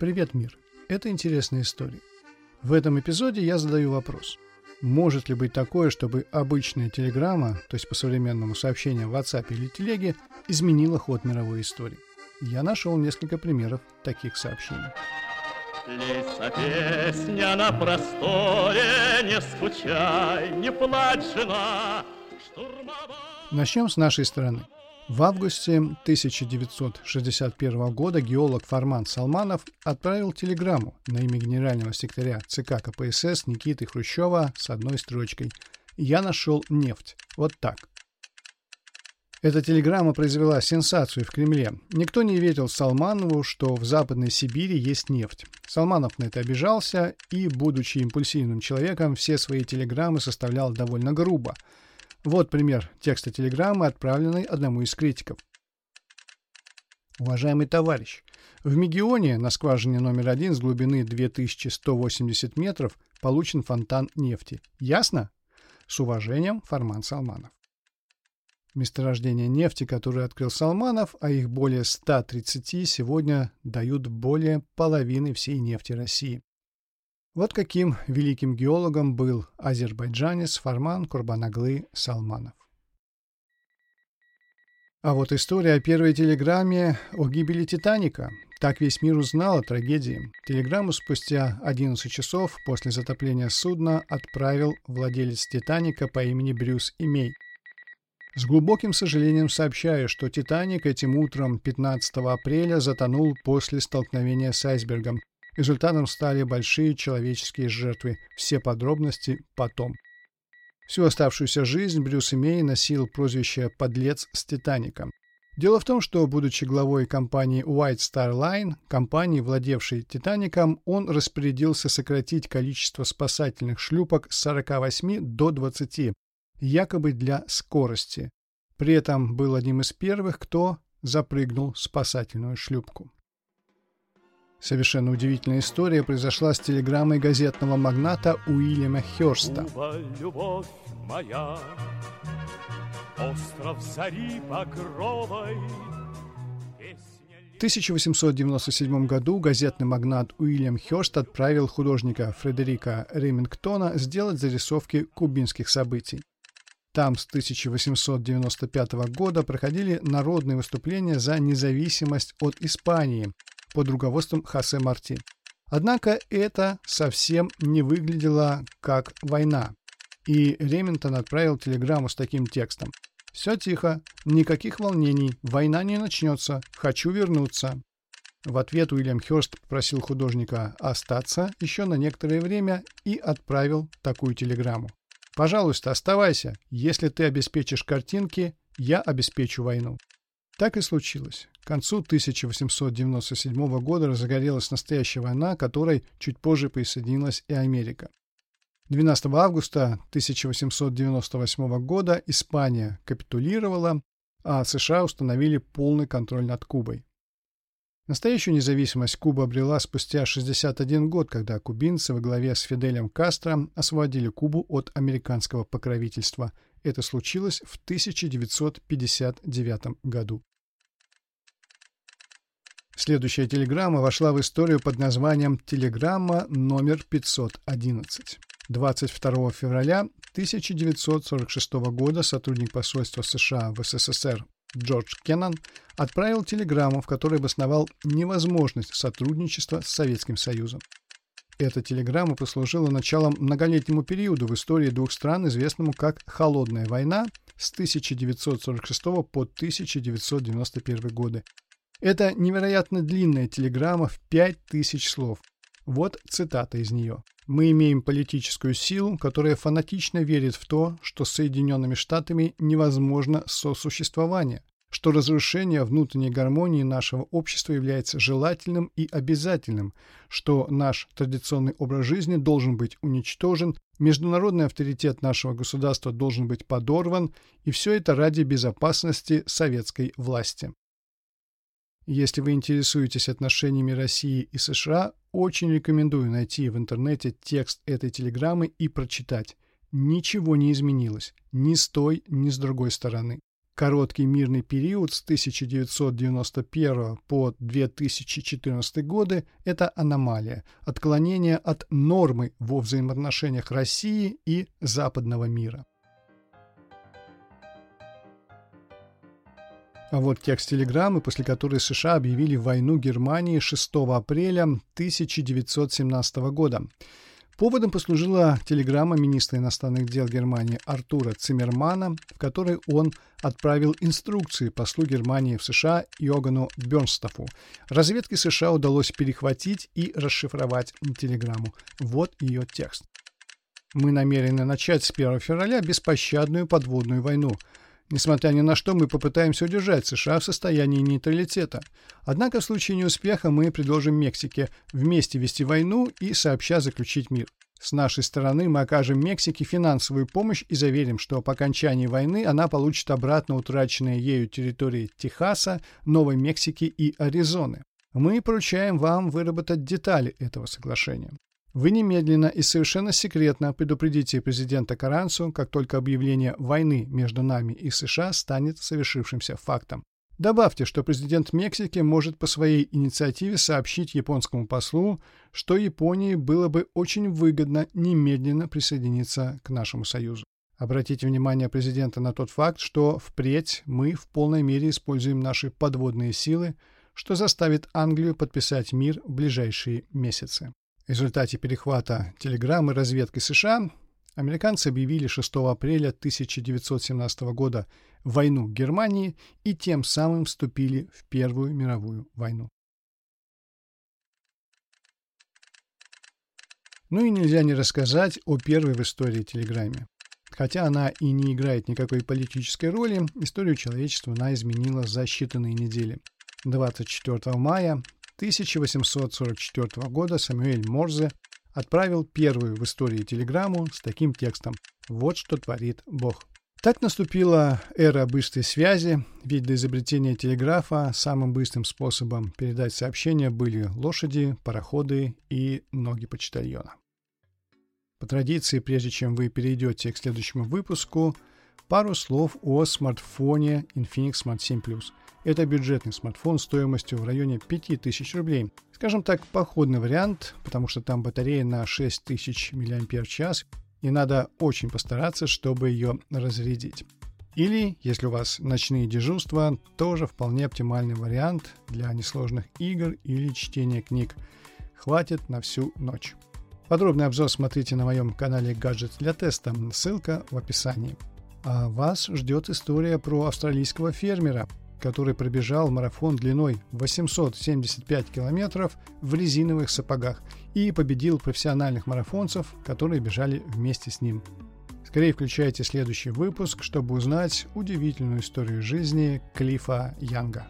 Привет, мир! Это интересная история. В этом эпизоде я задаю вопрос. Может ли быть такое, чтобы обычная телеграмма, то есть по современному сообщение в WhatsApp или телеге, изменила ход мировой истории? Я нашел несколько примеров таких сообщений. Лиса песня на просторе, не скучай, не плачь, жена, штурмовая... Начнем с нашей стороны. В августе 1961 года геолог Фарман Салманов отправил телеграмму на имя генерального секретаря ЦК КПСС Никиты Хрущева с одной строчкой «Я нашел нефть». Вот так. Эта телеграмма произвела сенсацию в Кремле. Никто не верил Салманову, что в Западной Сибири есть нефть. Салманов на это обижался и, будучи импульсивным человеком, все свои телеграммы составлял довольно грубо – вот пример текста телеграммы, отправленной одному из критиков. Уважаемый товарищ, в Мегионе на скважине номер один с глубины 2180 метров получен фонтан нефти. Ясно? С уважением, Фарман Салманов. Месторождения нефти, которые открыл Салманов, а их более 130, сегодня дают более половины всей нефти России. Вот каким великим геологом был азербайджанец Фарман Курбанаглы Салманов. А вот история о первой телеграмме о гибели Титаника. Так весь мир узнал о трагедии. Телеграмму спустя 11 часов после затопления судна отправил владелец Титаника по имени Брюс Имей. С глубоким сожалением сообщаю, что Титаник этим утром 15 апреля затонул после столкновения с айсбергом, Результатом стали большие человеческие жертвы. Все подробности потом. Всю оставшуюся жизнь Брюс Мей носил прозвище «подлец с Титаником». Дело в том, что, будучи главой компании White Star Line, компании, владевшей «Титаником», он распорядился сократить количество спасательных шлюпок с 48 до 20, якобы для скорости. При этом был одним из первых, кто запрыгнул в спасательную шлюпку. Совершенно удивительная история произошла с телеграммой газетного магната Уильяма Хёрста. любовь моя, остров зари багровой, в 1897 году газетный магнат Уильям Хёрст отправил художника Фредерика Ремингтона сделать зарисовки кубинских событий. Там с 1895 года проходили народные выступления за независимость от Испании, под руководством Хосе Марти. Однако это совсем не выглядело как война. И Ремингтон отправил телеграмму с таким текстом. «Все тихо, никаких волнений, война не начнется, хочу вернуться». В ответ Уильям Хёрст попросил художника остаться еще на некоторое время и отправил такую телеграмму. «Пожалуйста, оставайся. Если ты обеспечишь картинки, я обеспечу войну». Так и случилось. К концу 1897 года разгорелась настоящая война, которой чуть позже присоединилась и Америка. 12 августа 1898 года Испания капитулировала, а США установили полный контроль над Кубой. Настоящую независимость Куба обрела спустя 61 год, когда кубинцы во главе с Фиделем Кастро освободили Кубу от американского покровительства. Это случилось в 1959 году. Следующая телеграмма вошла в историю под названием «Телеграмма номер 511». 22 февраля 1946 года сотрудник посольства США в СССР Джордж Кеннон отправил телеграмму, в которой обосновал невозможность сотрудничества с Советским Союзом. Эта телеграмма послужила началом многолетнему периоду в истории двух стран, известному как «Холодная война» с 1946 по 1991 годы, это невероятно длинная телеграмма в 5000 слов. Вот цитата из нее. «Мы имеем политическую силу, которая фанатично верит в то, что с Соединенными Штатами невозможно сосуществование, что разрушение внутренней гармонии нашего общества является желательным и обязательным, что наш традиционный образ жизни должен быть уничтожен, международный авторитет нашего государства должен быть подорван, и все это ради безопасности советской власти. Если вы интересуетесь отношениями России и США, очень рекомендую найти в интернете текст этой телеграммы и прочитать. Ничего не изменилось ни с той, ни с другой стороны. короткий мирный период с 1991 по 2014 годы – это аномалия, отклонение от нормы во взаимоотношениях России и западного мира. А вот текст телеграммы, после которой США объявили войну Германии 6 апреля 1917 года. Поводом послужила телеграмма министра иностранных дел Германии Артура Циммермана, в которой он отправил инструкции послу Германии в США Йогану Бернстафу. Разведке США удалось перехватить и расшифровать телеграмму. Вот ее текст. Мы намерены начать с 1 февраля беспощадную подводную войну – Несмотря ни на что, мы попытаемся удержать США в состоянии нейтралитета. Однако в случае неуспеха мы предложим Мексике вместе вести войну и сообща заключить мир. С нашей стороны мы окажем Мексике финансовую помощь и заверим, что по окончании войны она получит обратно утраченные ею территории Техаса, Новой Мексики и Аризоны. Мы поручаем вам выработать детали этого соглашения. Вы немедленно и совершенно секретно предупредите президента Карансу, как только объявление войны между нами и США станет совершившимся фактом. Добавьте, что президент Мексики может по своей инициативе сообщить японскому послу, что Японии было бы очень выгодно немедленно присоединиться к нашему союзу. Обратите внимание президента на тот факт, что впредь мы в полной мере используем наши подводные силы, что заставит Англию подписать мир в ближайшие месяцы. В результате перехвата телеграммы разведкой США американцы объявили 6 апреля 1917 года войну Германии и тем самым вступили в Первую мировую войну. Ну и нельзя не рассказать о первой в истории телеграмме. Хотя она и не играет никакой политической роли, историю человечества она изменила за считанные недели. 24 мая 1844 года Самуэль Морзе отправил первую в истории телеграмму с таким текстом «Вот что творит Бог». Так наступила эра быстрой связи, ведь до изобретения телеграфа самым быстрым способом передать сообщения были лошади, пароходы и ноги почтальона. По традиции, прежде чем вы перейдете к следующему выпуску, пару слов о смартфоне Infinix Smart 7 Plus – это бюджетный смартфон стоимостью в районе 5000 рублей. Скажем так, походный вариант, потому что там батарея на 6000 мАч, и надо очень постараться, чтобы ее разрядить. Или, если у вас ночные дежурства, тоже вполне оптимальный вариант для несложных игр или чтения книг. Хватит на всю ночь. Подробный обзор смотрите на моем канале «Гаджет для теста», ссылка в описании. А вас ждет история про австралийского фермера, который пробежал марафон длиной 875 километров в резиновых сапогах и победил профессиональных марафонцев, которые бежали вместе с ним. Скорее включайте следующий выпуск, чтобы узнать удивительную историю жизни Клифа Янга.